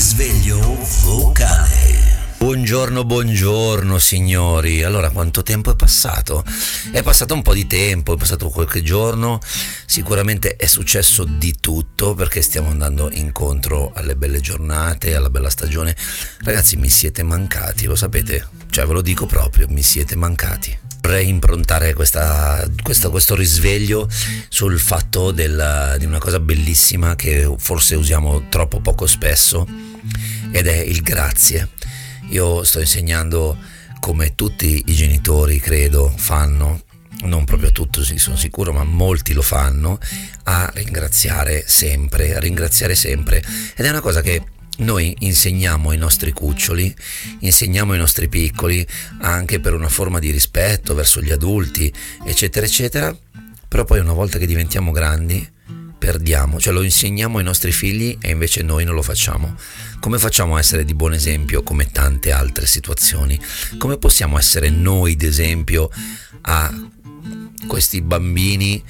Risveglio vocale. Buongiorno, buongiorno signori. Allora, quanto tempo è passato? È passato un po' di tempo, è passato qualche giorno. Sicuramente è successo di tutto perché stiamo andando incontro alle belle giornate, alla bella stagione. Ragazzi, mi siete mancati, lo sapete? Cioè, ve lo dico proprio, mi siete mancati. Vorrei improntare questa, questo, questo, risveglio sul fatto del, di una cosa bellissima che forse usiamo troppo poco spesso ed è il grazie io sto insegnando come tutti i genitori, credo, fanno, non proprio tutti sono sicuro, ma molti lo fanno, a ringraziare sempre, a ringraziare sempre. Ed è una cosa che noi insegniamo ai nostri cuccioli, insegniamo ai nostri piccoli anche per una forma di rispetto verso gli adulti, eccetera, eccetera, però poi una volta che diventiamo grandi perdiamo, cioè lo insegniamo ai nostri figli e invece noi non lo facciamo. Come facciamo a essere di buon esempio come tante altre situazioni? Come possiamo essere noi d'esempio a questi bambini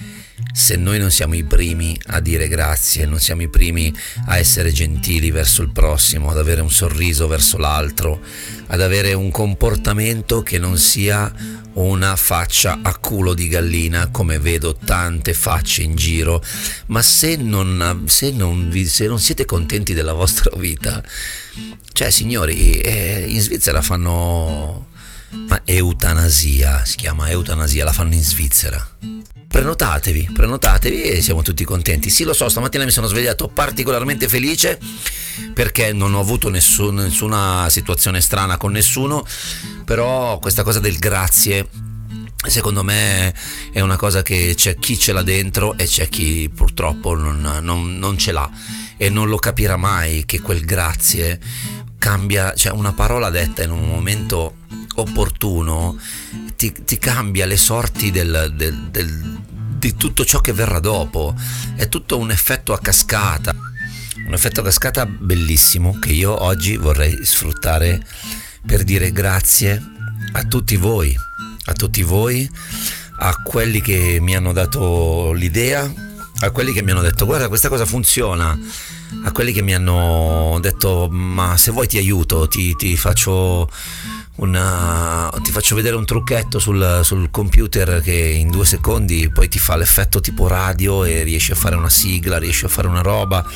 se noi non siamo i primi a dire grazie, non siamo i primi a essere gentili verso il prossimo, ad avere un sorriso verso l'altro, ad avere un comportamento che non sia una faccia a culo di gallina, come vedo tante facce in giro, ma se non, se non, vi, se non siete contenti della vostra vita, cioè signori, eh, in Svizzera fanno... Ma eutanasia, si chiama eutanasia, la fanno in Svizzera prenotatevi, prenotatevi e siamo tutti contenti. Sì, lo so, stamattina mi sono svegliato particolarmente felice perché non ho avuto nessun, nessuna situazione strana con nessuno, però questa cosa del grazie secondo me è una cosa che c'è chi ce l'ha dentro e c'è chi purtroppo non, non, non ce l'ha e non lo capirà mai che quel grazie cambia, cioè una parola detta in un momento opportuno ti, ti cambia le sorti del, del, del, di tutto ciò che verrà dopo. È tutto un effetto a cascata. Un effetto a cascata bellissimo che io oggi vorrei sfruttare per dire grazie a tutti voi, a tutti voi, a quelli che mi hanno dato l'idea, a quelli che mi hanno detto guarda questa cosa funziona, a quelli che mi hanno detto ma se vuoi ti aiuto, ti, ti faccio una, ti faccio vedere un trucchetto sul, sul, computer che in due secondi poi ti fa l'effetto tipo radio e riesci a fare una sigla, riesci a fare una roba.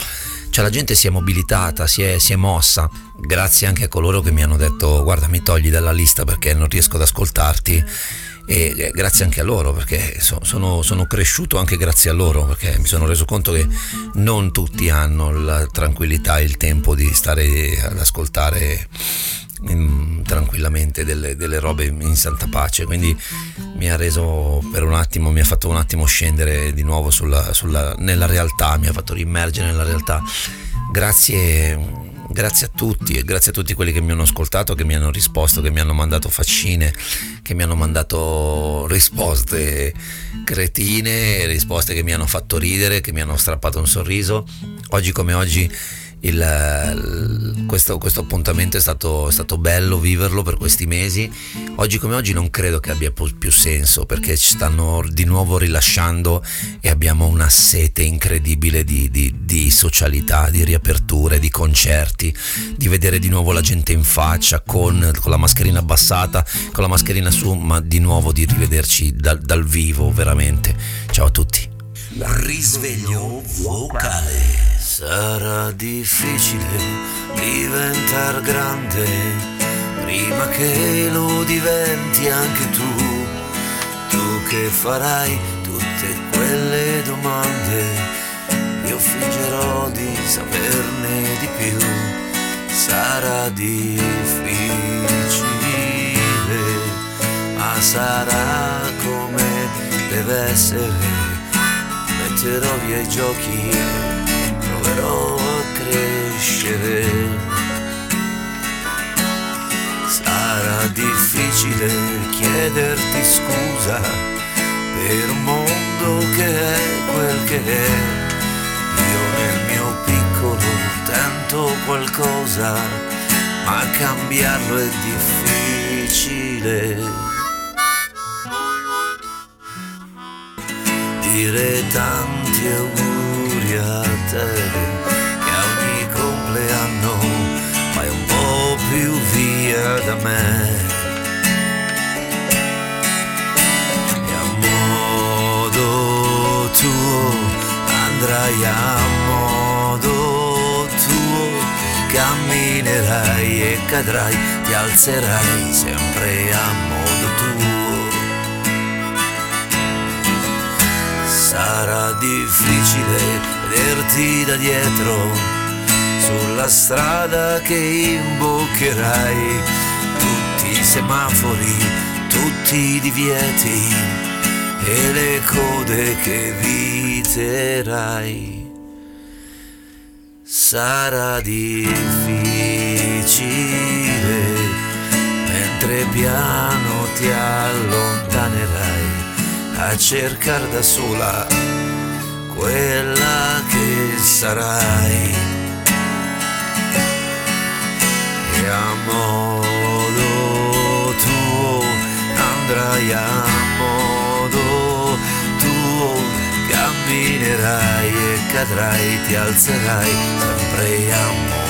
Cioè la gente si è mobilitata, si è, si è mossa. Grazie anche a coloro che mi hanno detto guarda mi togli dalla lista perché non riesco ad ascoltarti e grazie anche a loro perché sono, sono, cresciuto anche grazie a loro perché mi sono reso conto che non tutti hanno la tranquillità e il tempo di stare ad ascoltare in, tranquillamente delle, delle, robe in santa pace. Quindi mi ha reso per un attimo mi ha fatto un attimo scendere di nuovo sulla, sulla, nella realtà mi ha fatto rimergere nella realtà. Grazie grazie a tutti e grazie a tutti quelli che mi hanno ascoltato, che mi hanno risposto, che mi hanno mandato faccine, che mi hanno mandato risposte cretine, risposte che mi hanno fatto ridere, che mi hanno strappato un sorriso. Oggi come oggi il, questo, questo, appuntamento è stato, è stato, bello viverlo per questi mesi. Oggi come oggi non credo che abbia più senso perché ci stanno di nuovo rilasciando e abbiamo una sete incredibile di, di, di socialità, di riaperture, di concerti, di vedere di nuovo la gente in faccia con, con la mascherina abbassata, con la mascherina su, ma di nuovo di rivederci dal, dal vivo veramente. Ciao a tutti. Risveglio vocale. Sarà difficile diventare grande prima che lo diventi anche tu. Tu che farai tutte quelle domande, io fingerò di saperne di più. Sarà difficile, ma sarà come deve essere. Metterò via i giochi a crescere. Sarà difficile chiederti scusa per un mondo che è quel che è. Io nel mio piccolo tento qualcosa, ma cambiarlo è difficile. Dire tanti auguri Giulia a che a ogni compleanno vai un po' più via da me. E a modo tuo andrai a modo tuo, camminerai e cadrai, ti alzerai sempre a modo tuo. Sarà difficile vederti da dietro sulla strada che imboccherai, tutti i semafori, tutti i divieti e le code che viterai. Sarà difficile mentre piano ti allontanerai a cercare da sola quella che sarai. a modo tuo, andrai a modo tuo, camminerai e cadrai, ti alzerai sempre a modo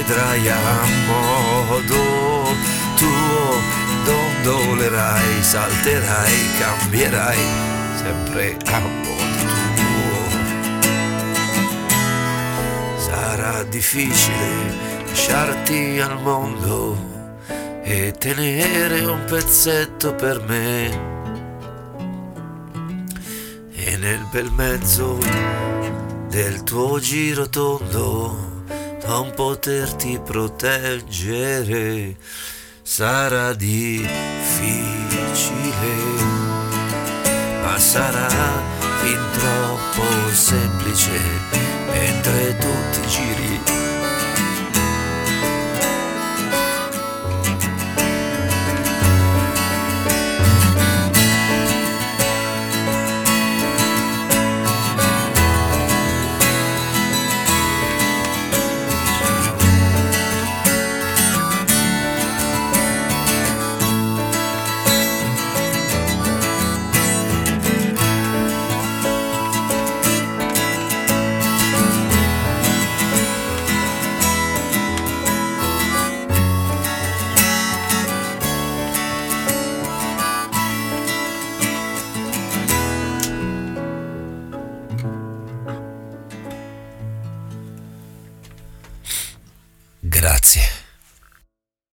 vedrai a modo tuo, dondolerai, salterai, cambierai sempre a modo tuo. Sarà difficile lasciarti al mondo e tenere un pezzetto per me. E nel bel mezzo del tuo giro tondo non poterti proteggere. Sarà difficile ma sarà fin troppo semplice. Mentre tu ti giri